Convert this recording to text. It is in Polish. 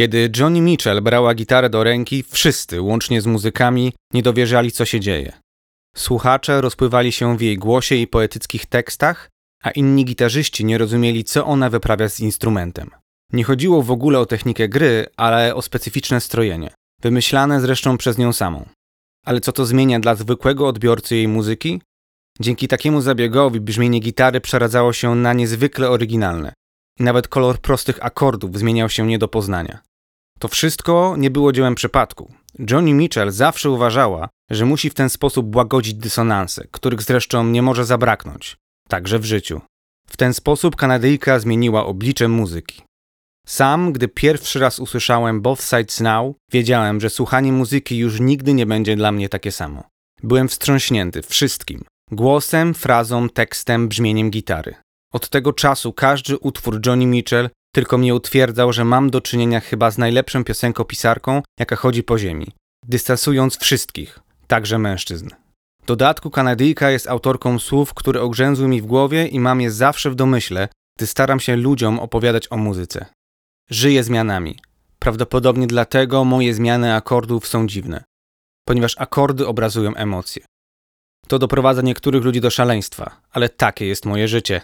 Kiedy Johnny Mitchell brała gitarę do ręki, wszyscy, łącznie z muzykami, nie dowierzali, co się dzieje. Słuchacze rozpływali się w jej głosie i poetyckich tekstach, a inni gitarzyści nie rozumieli, co ona wyprawia z instrumentem. Nie chodziło w ogóle o technikę gry, ale o specyficzne strojenie, wymyślane zresztą przez nią samą. Ale co to zmienia dla zwykłego odbiorcy jej muzyki? Dzięki takiemu zabiegowi brzmienie gitary przeradzało się na niezwykle oryginalne i nawet kolor prostych akordów zmieniał się nie do poznania. To wszystko nie było dziełem przypadku. Johnny Mitchell zawsze uważała, że musi w ten sposób błagodzić dysonanse, których zresztą nie może zabraknąć, także w życiu. W ten sposób Kanadyjka zmieniła oblicze muzyki. Sam, gdy pierwszy raz usłyszałem Both Sides Now, wiedziałem, że słuchanie muzyki już nigdy nie będzie dla mnie takie samo. Byłem wstrząśnięty wszystkim. Głosem, frazą, tekstem, brzmieniem gitary. Od tego czasu każdy utwór Johnny Mitchell tylko mnie utwierdzał, że mam do czynienia chyba z najlepszą piosenkopisarką, jaka chodzi po ziemi, dystansując wszystkich, także mężczyzn. W dodatku Kanadyjka jest autorką słów, które ogrzęzły mi w głowie i mam je zawsze w domyśle, gdy staram się ludziom opowiadać o muzyce. Żyję zmianami. Prawdopodobnie dlatego moje zmiany akordów są dziwne, ponieważ akordy obrazują emocje. To doprowadza niektórych ludzi do szaleństwa, ale takie jest moje życie.